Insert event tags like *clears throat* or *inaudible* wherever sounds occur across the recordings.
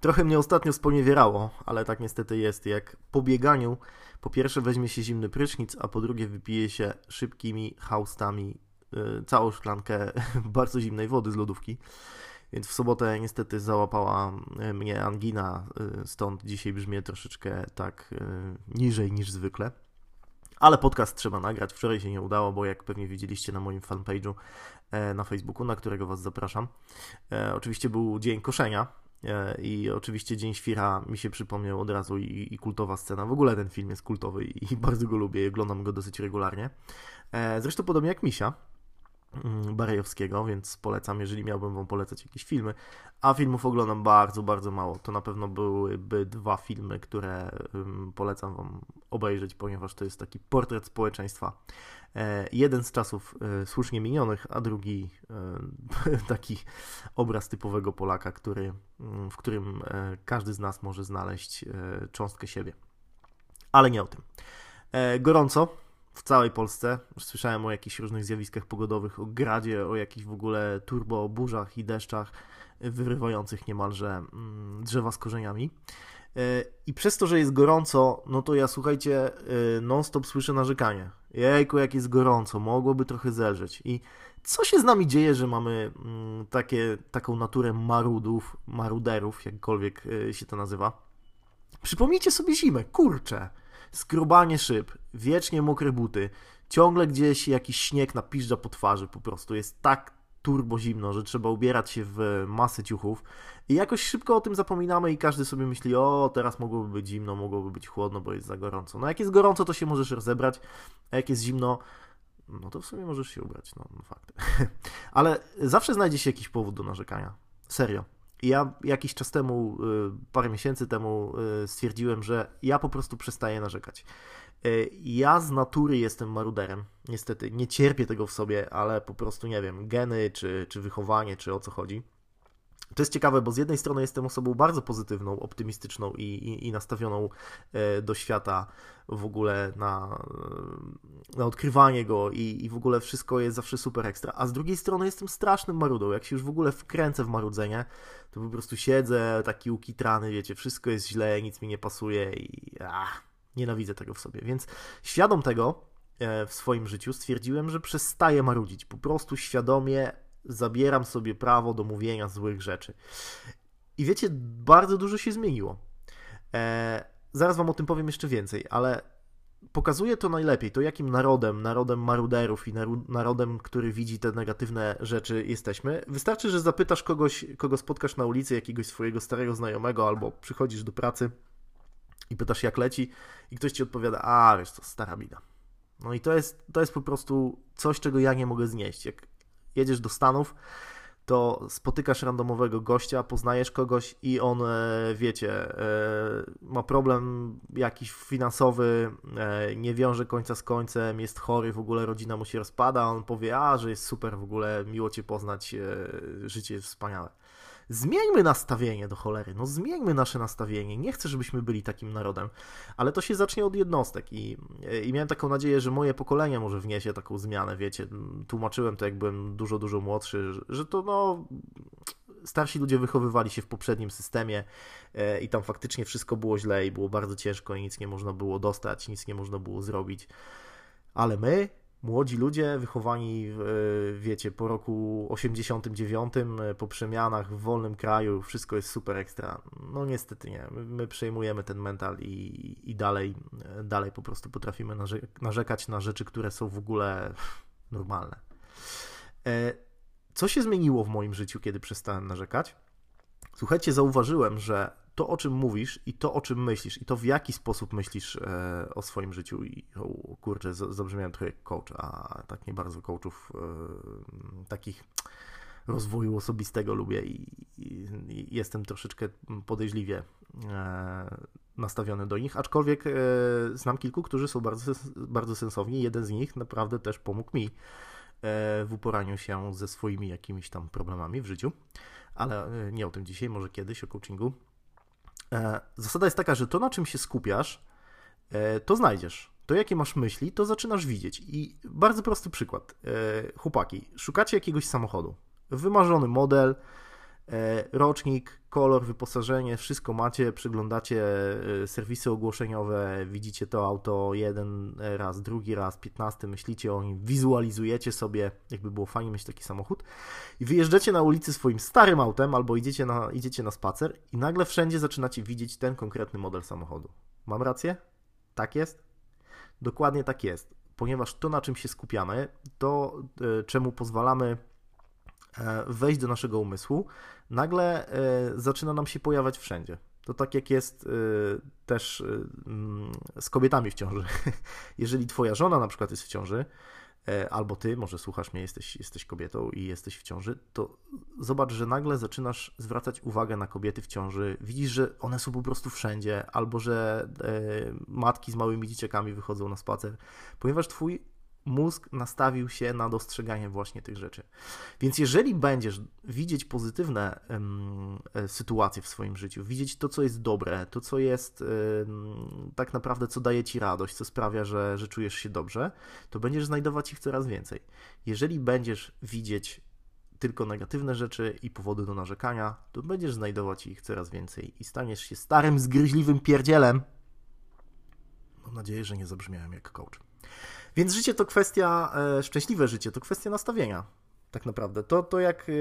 Trochę mnie ostatnio sponiewierało, ale tak niestety jest. Jak po bieganiu, po pierwsze weźmie się zimny prysznic, a po drugie wypije się szybkimi haustami y, całą szklankę *laughs* bardzo zimnej wody z lodówki. Więc w sobotę niestety załapała y, mnie angina, y, stąd dzisiaj brzmię troszeczkę tak niżej niż zwykle. Ale podcast trzeba nagrać. Wczoraj się nie udało, bo jak pewnie widzieliście na moim fanpage'u e, na Facebooku, na którego Was zapraszam, e, oczywiście był dzień koszenia, E, I oczywiście Dzień Świra mi się przypomniał od razu i, i, kultowa scena. W ogóle ten film jest kultowy i, *laughs* bardzo go lubię i oglądam go dosyć regularnie. Zresztą podobnie jak Misia Barejowskiego, więc polecam, jeżeli miałbym wam polecać jakieś filmy. A filmów oglądam bardzo, bardzo mało. To na pewno byłyby dwa filmy, które polecam wam obejrzeć, ponieważ to jest taki portret społeczeństwa E, jeden z czasów e, słusznie minionych, a drugi e, *laughs* taki obraz typowego Polaka, który, mm, w którym każdy z nas może znaleźć cząstkę siebie. Ale nie o tym. Gorąco w całej Polsce. Słyszałem o jakichś różnych zjawiskach pogodowych, o gradzie, o jakichś w ogóle turbo burzach i deszczach wyrywających niemalże mm, drzewa z korzeniami. I przez to, że jest gorąco, no to ja słuchajcie, non-stop słyszę narzekanie. Jejku, jak jest gorąco, mogłoby trochę zelżeć. I co się z nami dzieje, że mamy mm, takie, taką naturę marudów, maruderów, jakkolwiek się to nazywa? Przypomnijcie sobie zimę, kurczę. Skrobanie szyb, wiecznie mokre buty, ciągle gdzieś jakiś śnieg napiżdża po twarzy po prostu. Jest tak turbo zimno, że trzeba ubierać się w masę ciuchów i jakoś szybko o tym zapominamy i każdy sobie myśli, o teraz mogłoby być zimno, mogłoby być chłodno, bo jest za gorąco. No jak jest gorąco, to się możesz rozebrać, a jak jest zimno, no to w sumie możesz się ubrać, no, no fakt. *laughs* Ale zawsze znajdzie się jakiś powód do narzekania. Serio. Ja jakiś czas temu, y, parę miesięcy temu y, stwierdziłem, że ja po prostu przestaję narzekać. Y, ja z natury jestem maruderem. Niestety, nie cierpię tego w sobie, ale po prostu nie wiem, geny, czy, czy wychowanie, czy o co chodzi. To jest ciekawe, bo z jednej strony jestem osobą bardzo pozytywną, optymistyczną i, i, i nastawioną e, do świata w ogóle na, e, na odkrywanie go i, i w ogóle wszystko jest zawsze super ekstra. A z drugiej strony jestem strasznym marudą. Jak się już w ogóle wkręcę w marudzenie, to po prostu siedzę taki ukitrany, wiecie, wszystko jest źle, nic mi nie pasuje i ach, nienawidzę tego w sobie. Więc świadom tego e, w swoim życiu stwierdziłem, że przestaję marudzić. Po prostu świadomie zabieram sobie prawo do mówienia złych rzeczy. I wiecie, bardzo dużo się zmieniło. E, zaraz wam o tym powiem jeszcze więcej, ale pokazuje to najlepiej, to jakim narodem, narodem maruderów i narodem, który widzi te negatywne rzeczy jesteśmy. Wystarczy, że zapytasz kogoś, kogo spotkasz na ulicy, jakiegoś swojego starego znajomego, albo przychodzisz do pracy i pytasz jak leci i ktoś ci odpowiada, a wiesz to stara bida. No i to jest, to jest po prostu coś, czego ja nie mogę znieść. Jak jedziesz do Stanów, to spotykasz randomowego gościa, poznajesz kogoś i on, e, wiecie, e, ma problem jakiś finansowy, e, nie wiąże końca z końcem, jest chory, w ogóle rodzina mu się rozpada, on powie, a, że jest super, w ogóle miło Cię poznać, życie jest wspaniałe. Zmieńmy nastawienie do cholery, no zmieńmy nasze nastawienie. Nie chcę, żebyśmy byli takim narodem, ale to się zacznie od jednostek i, i miałem taką nadzieję, że moje pokolenie może wniesie taką zmianę, wiecie. Tłumaczyłem to, jak byłem dużo, dużo młodszy, że to no starsi ludzie wychowywali się w poprzednim systemie e, i tam faktycznie wszystko było źle i było bardzo ciężko i nic nie można było dostać, nic nie można było zrobić. Ale my, młodzi ludzie wychowani, w, wiecie, po roku 89, po przemianach w wolnym kraju, wszystko jest super ekstra. No niestety nie. My, my przejmujemy ten mental i, i dalej, dalej po prostu potrafimy narzekać na rzeczy, które są w ogóle normalne. E, co się zmieniło w moim życiu, kiedy przestałem narzekać? Słuchajcie, zauważyłem, że to, o czym mówisz i to, o czym myślisz i to, w jaki sposób myślisz e, o swoim życiu i o, kurczę, zabrzmiałem trochę jak coach, a tak nie bardzo coachów e, takich rozwoju osobistego lubię i, i, i jestem troszeczkę podejrzliwie e, nastawiony do nich, aczkolwiek znam kilku, którzy są bardzo, bardzo sensowni. Jeden z nich naprawdę też pomógł mi w uporaniu się ze swoimi jakimiś tam problemami w życiu, ale nie o tym dzisiaj, może kiedyś o coachingu. E, zasada jest taka, że to, na czym się skupiasz, e, to znajdziesz. to jakie masz myśli, to zaczynasz widzieć. I bardzo prosty przykład. Chłopaki, szukacie jakiegoś samochodu. Wymarzony model, E, rocznik, kolor, wyposażenie, wszystko macie, przyglądacie e, serwisy ogłoszeniowe, widzicie to auto jeden raz, drugi raz, piętnasty, myślicie o nim, wizualizujecie sobie, jakby było fajnie mieć taki samochód i wyjeżdżacie na ulicy swoim starym autem albo idziecie na, idziecie na spacer i nagle wszędzie zaczynacie widzieć ten konkretny model samochodu. Mam rację? Tak jest? Dokładnie tak jest, ponieważ to, na czym się skupiamy, to e, czemu pozwalamy wejść do naszego umysłu, nagle e, zaczyna nam się pojawiać wszędzie. To tak jak jest e, też e, mm, z kobietami w ciąży. *laughs* Jeżeli twoja żona na przykład jest w ciąży, albo ty, może słuchasz mnie, jesteś, jesteś kobietą i jesteś w ciąży, to zobacz, że nagle zaczynasz zwracać uwagę na kobiety w ciąży. Widzisz, że one są po prostu wszędzie, albo że matki z małymi dzieciakami wychodzą na spacer, ponieważ twój mózg nastawił się na dostrzeganie właśnie tych rzeczy. Więc jeżeli będziesz widzieć pozytywne um, sytuacje w swoim życiu, widzieć to, co jest dobre, to, co jest um, tak naprawdę, co daje ci radość, co sprawia, że, że czujesz się dobrze, to będziesz znajdować ich coraz więcej. Jeżeli będziesz widzieć tylko negatywne rzeczy i powody do narzekania, to będziesz znajdować ich coraz więcej i staniesz się starym, zgryźliwym pierdzielem. Mam nadzieję, że nie zabrzmiałem jak coach. Więc życie to kwestia, e, szczęśliwe życie to kwestia nastawienia, tak naprawdę. To, to jak e,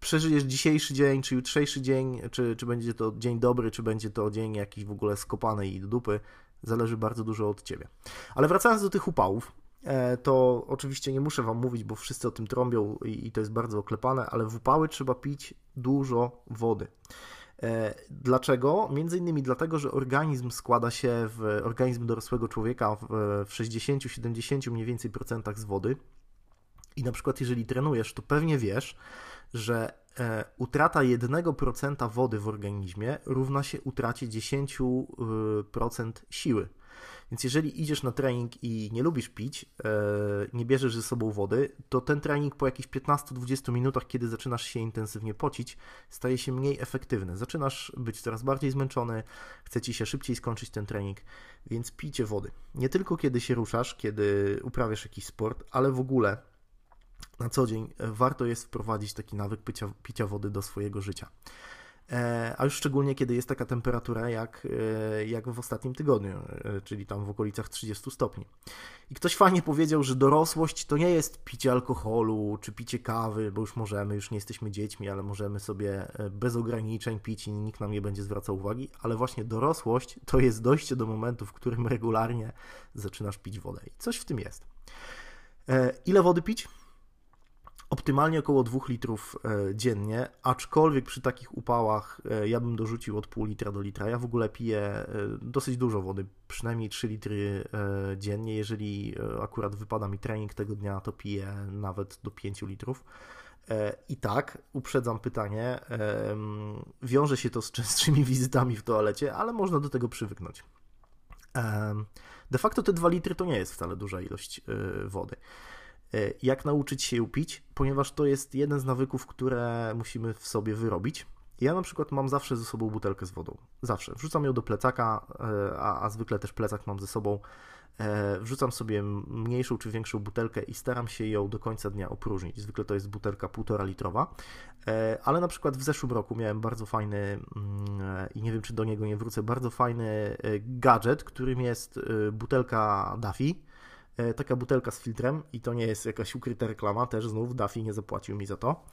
przeżyjesz dzisiejszy dzień, czy jutrzejszy dzień, czy, czy będzie to dzień dobry, czy będzie to dzień jakiś w ogóle skopany i dupy, zależy bardzo dużo od ciebie. Ale wracając do tych upałów, e, to oczywiście nie muszę Wam mówić, bo wszyscy o tym trąbią i, i to jest bardzo oklepane, ale w upały trzeba pić dużo wody. E, dlaczego? Między innymi dlatego, że organizm składa się w organizm dorosłego człowieka w 60-70 mniej więcej procentach z wody. I na przykład, jeżeli trenujesz, to pewnie wiesz, że e, utrata 1% wody w organizmie równa się utracie 10% siły. Więc jeżeli idziesz na trening i nie lubisz pić, e, nie bierzesz ze sobą wody, to ten trening po jakichś 15-20 minutach, kiedy zaczynasz się intensywnie pocić, staje się mniej efektywny. Zaczynasz być coraz bardziej zmęczony, chce ci się szybciej skończyć ten trening, więc pijcie wody. Nie tylko kiedy się ruszasz, kiedy uprawiasz jakiś sport, ale w ogóle na co dzień warto jest wprowadzić taki nawyk picia, picia wody do swojego życia. E, a już szczególnie kiedy jest taka temperatura jak, e, jak w ostatnim tygodniu, e, czyli tam w okolicach 30 stopni. I ktoś fajnie powiedział, że dorosłość to nie jest picie alkoholu czy picie kawy, bo już możemy, już nie jesteśmy dziećmi, ale możemy sobie bez ograniczeń pić i nikt nam nie będzie zwracał uwagi, ale właśnie dorosłość to jest dojście do momentu, w którym regularnie zaczynasz pić wodę. I coś w tym jest. Ile wody pić? Optymalnie około 2 litrów e, dziennie, aczkolwiek przy takich upałach e, ja bym dorzucił od pół litra do litra. Ja w ogóle piję e, dosyć dużo wody, przynajmniej 3 litry dziennie. Jeżeli akurat wypada mi trening tego dnia, to piję nawet do 5 litrów. I tak, uprzedzam pytanie, wiąże się to z częstszymi *laughs* wizytami w toalecie, ale można do tego przywyknąć. De facto te 2 litry to nie jest wcale duża ilość wody. E, jak nauczyć się ją pić, ponieważ to jest jeden z nawyków, które musimy w sobie wyrobić. Ja na przykład mam zawsze ze sobą butelkę z wodą. Zawsze. Wrzucam ją do plecaka, e, a, a zwykle też plecak mam ze sobą. E, wrzucam sobie mniejszą czy większą butelkę i staram się ją do końca dnia opróżnić. Zwykle to jest butelka półtora litrowa, ale na przykład w zeszłym roku miałem bardzo fajny mm, i nie wiem czy do niego nie wrócę, bardzo fajny gadżet, którym jest butelka Duffy taka butelka z filtrem i to nie jest jakaś ukryta reklama, też znów Duffy nie zapłacił mi za to.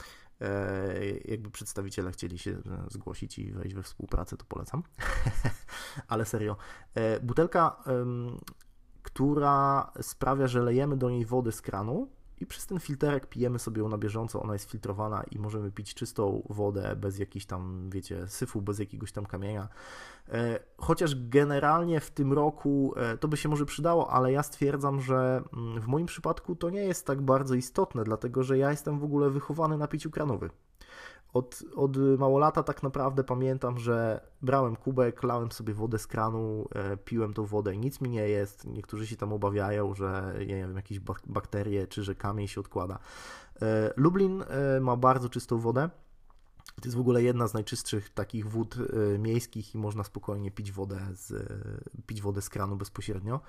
E, jakby przedstawiciele chcieli się e, zgłosić i wejść we współpracę, to polecam. *laughs* Ale serio. Butelka, która sprawia, że lejemy do niej wody z kranu i przez ten filterek pijemy sobie ją na bieżąco, ona jest filtrowana i możemy pić czystą wodę bez jakiejś tam, wiecie, syfu, bez jakiegoś tam kamienia. E, chociaż generalnie w tym roku e, to by się może przydało, ale ja stwierdzam, że mm, w moim przypadku to nie jest tak bardzo istotne, dlatego że ja jestem w ogóle wychowany na piciu kranowy. Od, od mało lata tak naprawdę pamiętam, że brałem kubek, lałem sobie wodę z kranu, e, piłem tą wodę i nic mi nie jest. Niektórzy się tam obawiają, że nie wiem, jakieś bakterie czy że kamień się odkłada. E, Lublin e, ma bardzo czystą wodę. To jest w ogóle jedna z najczystszych takich wód y, miejskich i można spokojnie pić wodę z, pić wodę z kranu bezpośrednio.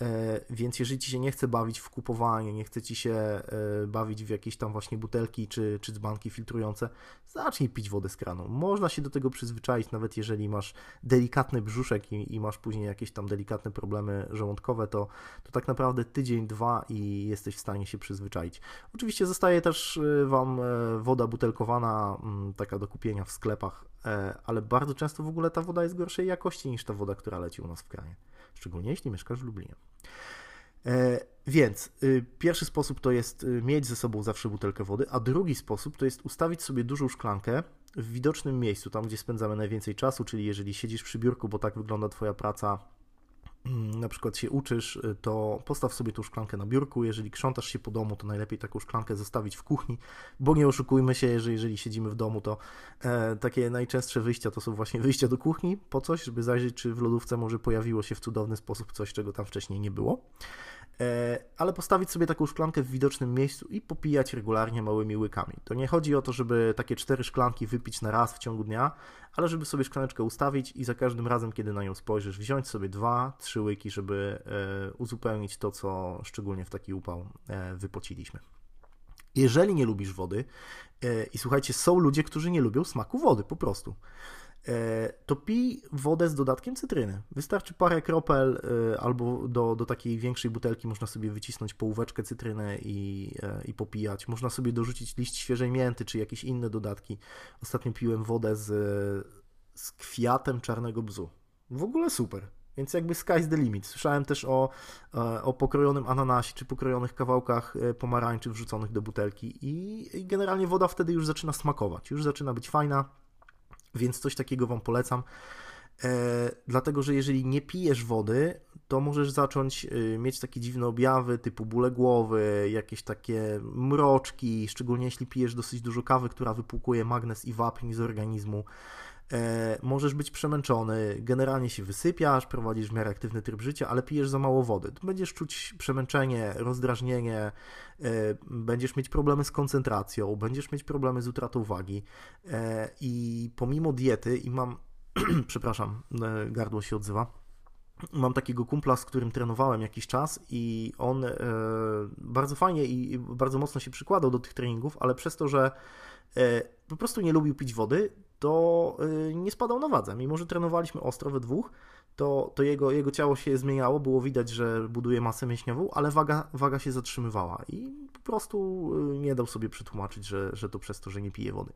E, więc jeżeli ci się nie chce bawić w kupowanie, nie chce ci się e, bawić w jakieś tam właśnie butelki czy, czy dzbanki filtrujące, zacznij pić wodę z kranu. Można się do tego przyzwyczaić, nawet jeżeli masz delikatny brzuszek i, i masz później jakieś tam delikatne problemy żołądkowe, to, to tak naprawdę tydzień, dwa i jesteś w stanie się przyzwyczaić. Oczywiście zostaje też e, Wam woda butelkowana, mm, taka do kupienia w sklepach, ale bardzo często w ogóle ta woda jest gorszej jakości niż ta woda, która leci u nas w kranie szczególnie jeśli mieszkasz w Lublinie. E, więc y, pierwszy sposób to jest y, mieć ze sobą zawsze butelkę wody, a drugi sposób to jest ustawić sobie dużą szklankę w widocznym miejscu, tam gdzie spędzamy najwięcej czasu, czyli jeżeli siedzisz przy biurku, bo tak wygląda Twoja praca na przykład się uczysz, y, to postaw sobie tą szklankę na biurku. Jeżeli krzątasz się po domu, to najlepiej taką szklankę zostawić w kuchni, bo nie oszukujmy się, że jeżeli siedzimy w domu, to e, takie najczęstsze wyjścia to są właśnie wyjścia do kuchni po coś, żeby zajrzeć, czy w lodówce może pojawiło się w cudowny sposób coś, czego tam wcześniej nie było. E, ale postawić sobie taką szklankę w widocznym miejscu i popijać regularnie małymi łykami. To nie chodzi o to, żeby takie cztery szklanki wypić na raz w ciągu dnia, ale żeby sobie szklaneczkę ustawić i za każdym razem, kiedy na nią spojrzysz, wziąć sobie dwa, trzy łyki, żeby e, uzupełnić to, co szczególnie w taki upał e, wypociliśmy. Jeżeli nie lubisz wody, i słuchajcie, są ludzie, którzy nie lubią smaku wody, po prostu. E, to pij wodę z dodatkiem cytryny. Wystarczy parę kropel e, albo do, do takiej większej butelki można sobie wycisnąć połóweczkę cytryny i, e, i popijać. Można sobie dorzucić liść świeżej mięty czy jakieś inne dodatki. Ostatnio piłem wodę z, z kwiatem czarnego bzu. W ogóle super. Więc jakby sky's the limit. Słyszałem też o, o pokrojonym ananasie czy pokrojonych kawałkach pomarańczy wrzuconych do butelki i, i generalnie woda wtedy już zaczyna smakować. Już zaczyna być fajna więc coś takiego Wam polecam. E, dlatego, że jeżeli nie pijesz wody, to możesz zacząć y, mieć takie dziwne objawy typu bóle głowy, jakieś takie mroczki, szczególnie jeśli pijesz dosyć dużo kawy, która wypłukuje magnez i wapń z organizmu. E, możesz być przemęczony, generalnie się wysypiasz, prowadzisz w miarę aktywny tryb życia, ale pijesz za mało wody. Będziesz czuć przemęczenie, rozdrażnienie, e, będziesz mieć problemy z koncentracją, będziesz mieć problemy z utratą wagi e, i pomimo diety i mam, *clears throat* przepraszam, gardło się odzywa, Mam takiego kumpla, z którym trenowałem jakiś czas i on bardzo fajnie i bardzo mocno się przykładał do tych treningów, ale przez to, że po prostu nie lubił pić wody, to y, nie spadał na wadze. Mimo, że trenowaliśmy ostro we dwóch, to, to jego, jego ciało się zmieniało, było widać, że buduje masę mięśniową, ale waga, waga się zatrzymywała i po prostu y, nie dał sobie przetłumaczyć, że, że to przez to, że nie pije wody.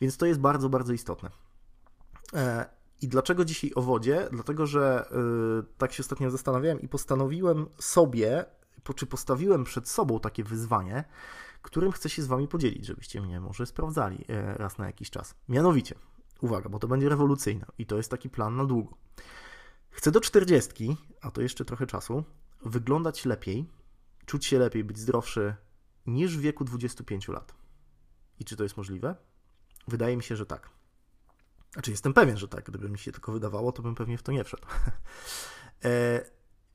Więc to jest bardzo, bardzo istotne. E, I dlaczego dzisiaj o wodzie? Dlatego, że y, tak się ostatnio zastanawiałem i postanowiłem sobie, czy postawiłem przed sobą takie wyzwanie, którym chcę się z Wami podzielić, żebyście mnie może sprawdzali e, raz na jakiś czas. Mianowicie, uwaga, bo to będzie rewolucyjne i to jest taki plan na długo. Chcę do 40, a to jeszcze trochę czasu, wyglądać lepiej, czuć się lepiej, być zdrowszy niż w wieku 25 lat. I czy to jest możliwe? Wydaje mi się, że tak. Znaczy, jestem pewien, że tak. Gdyby mi się tylko wydawało, to bym pewnie w to nie wszedł. *laughs*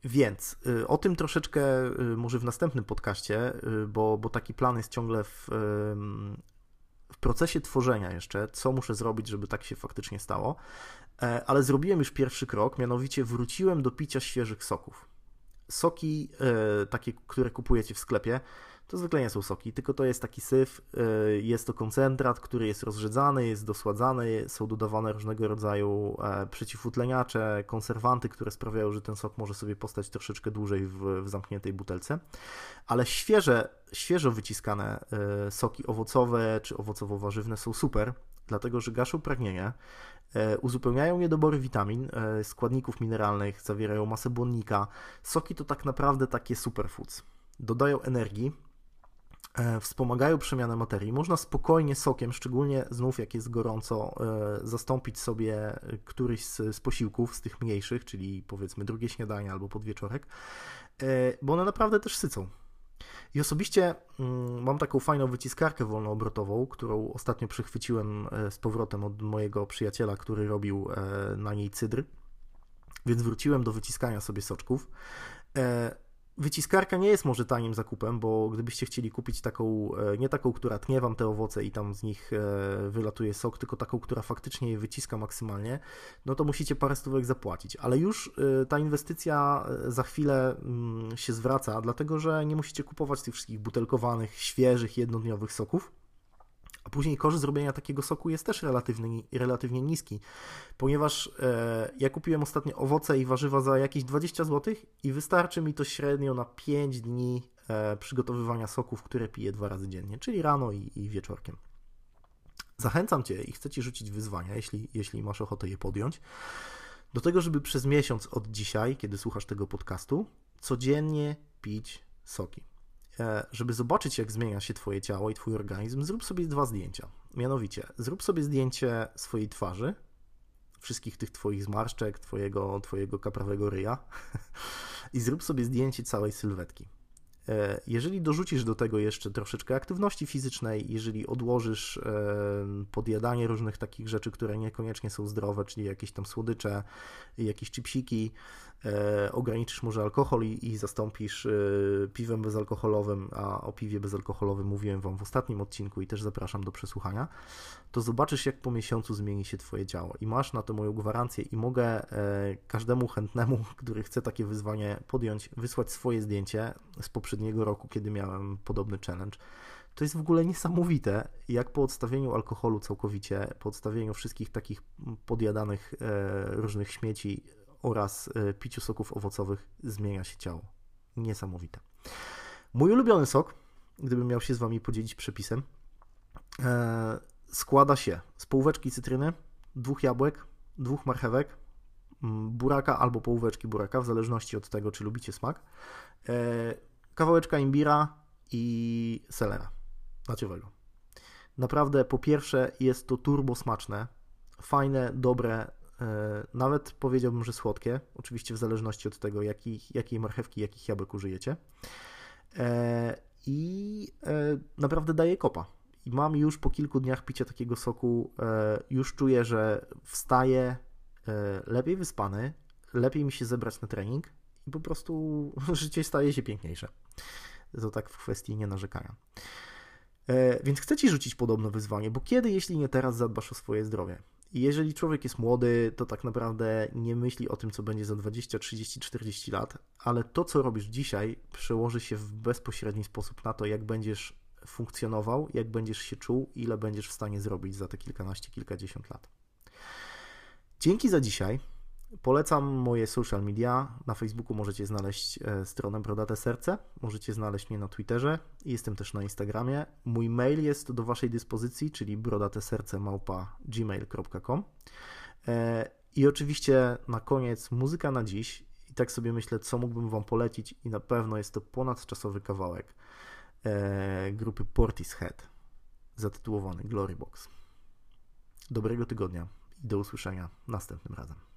więc y, o tym troszeczkę y, może w następnym podcaście, y, bo, bo taki plan jest ciągle w, w procesie tworzenia jeszcze, co muszę zrobić, żeby tak się faktycznie stało. E, ale zrobiłem już pierwszy krok, mianowicie wróciłem do picia świeżych soków. Soki, e, takie, które kupujecie w sklepie, to zwykle nie są soki, tylko to jest taki syf, y, jest to koncentrat, który jest rozrzedzany, jest dosładzany, są dodawane różnego rodzaju e, przeciwutleniacze, konserwanty, które sprawiają, że ten sok może sobie postać troszeczkę dłużej w, w zamkniętej butelce, ale świeże, świeżo wyciskane e, soki owocowe czy owocowo-warzywne są super, dlatego że gaszą pragnienie, e, uzupełniają niedobory witamin, składników mineralnych, zawierają masę błonnika. Soki to tak naprawdę takie superfoods. Dodają energii, E, wspomagają przemianę materii. Można spokojnie sokiem, szczególnie znów jak jest gorąco, e, zastąpić sobie któryś z, z posiłków, z tych mniejszych, czyli powiedzmy drugie śniadanie albo podwieczorek, e, bo one naprawdę też sycą. I osobiście mm, mam taką fajną wyciskarkę wolnoobrotową, którą ostatnio przychwyciłem z powrotem od mojego przyjaciela, który robił na niej cydr, więc wróciłem do wyciskania sobie soczków. Wyciskarka nie jest może tanim zakupem, bo gdybyście chcieli kupić taką, e, nie taką, która tnie wam te owoce i tam z nich e, wylatuje sok, tylko taką, która faktycznie je wyciska maksymalnie, no to musicie parę stówek zapłacić. Ale już e, ta inwestycja za chwilę mm, się zwraca, dlatego że nie musicie kupować tych wszystkich butelkowanych, świeżych, jednodniowych soków a później koszt zrobienia takiego soku jest też relatywnie, relatywnie niski, ponieważ e, ja kupiłem ostatnio owoce i warzywa za jakieś 20 zł i wystarczy mi to średnio na 5 dni e, przygotowywania soków, które piję dwa razy dziennie, czyli rano i, i wieczorkiem. Zachęcam Cię i chcę Ci rzucić wyzwania, jeśli, jeśli masz ochotę je podjąć, do tego, żeby przez miesiąc od dzisiaj, kiedy słuchasz tego podcastu, codziennie pić soki. E, żeby zobaczyć, jak zmienia się Twoje ciało i Twój organizm, zrób sobie dwa zdjęcia. Mianowicie, zrób sobie zdjęcie swojej twarzy, wszystkich tych Twoich zmarszczek, Twojego, twojego kaprawego ryja *laughs* i zrób sobie zdjęcie całej sylwetki. E, jeżeli dorzucisz do tego jeszcze troszeczkę aktywności fizycznej, jeżeli odłożysz e, podjadanie różnych takich rzeczy, które niekoniecznie są zdrowe, czyli jakieś tam słodycze, jakieś chipsiki, e, ograniczysz może alkohol i, zastąpisz piwem bezalkoholowym, a o piwie bezalkoholowym mówiłem Wam w ostatnim odcinku i też zapraszam do przesłuchania, to zobaczysz, jak po miesiącu zmieni się Twoje ciało. I masz na to moją gwarancję i mogę każdemu chętnemu, który chce takie wyzwanie podjąć, wysłać swoje zdjęcie z poprzedniego poprzedniego roku, kiedy miałem podobny challenge. To jest w ogóle niesamowite, jak po odstawieniu alkoholu całkowicie, po odstawieniu wszystkich takich podjadanych e, różnych śmieci oraz e, piciu soków owocowych zmienia się ciało. Niesamowite. Mój ulubiony sok, gdybym miał się z Wami podzielić przepisem, e, składa się z półweczki cytryny, dwóch jabłek, dwóch marchewek, buraka albo połóweczki buraka, w zależności od tego, czy lubicie smak, kawałeczka imbira i selera naciowego. Naprawdę, po pierwsze, jest to turbo smaczne, fajne, dobre, e, nawet powiedziałbym, że słodkie, oczywiście w zależności od tego, jakiej marchewki, jakich jabłek użyjecie. E, I e, naprawdę daje kopa. I mam już po kilku dniach picia takiego soku, już czuję, że wstaję lepiej wyspany, lepiej mi się zebrać na trening i po prostu *laughs* życie staje się piękniejsze. To tak w kwestii nienarzekania. E, więc chcę Ci rzucić podobne wyzwanie, bo kiedy, jeśli nie teraz, zadbasz o swoje zdrowie? I jeżeli człowiek jest młody, to tak naprawdę nie myśli o tym, co będzie za 20, 30, 40 lat, ale to, co robisz dzisiaj, przełoży się w bezpośredni sposób na to, jak będziesz funkcjonował, jak będziesz się czuł, ile będziesz w stanie zrobić za te kilkanaście, kilkadziesiąt lat. Dzięki za dzisiaj. Polecam moje social media. Na Facebooku możecie znaleźć e, stronę Brodate Serce, możecie znaleźć mnie na Twitterze, jestem też na Instagramie. Mój mail jest do Waszej dyspozycji, czyli brodateserce.gmail.com e, I oczywiście na koniec muzyka na dziś. I tak sobie myślę, co mógłbym Wam polecić i na pewno jest to ponadczasowy kawałek e, grupy Portishead zatytułowany Glory Box. Dobrego tygodnia i do usłyszenia następnym razem.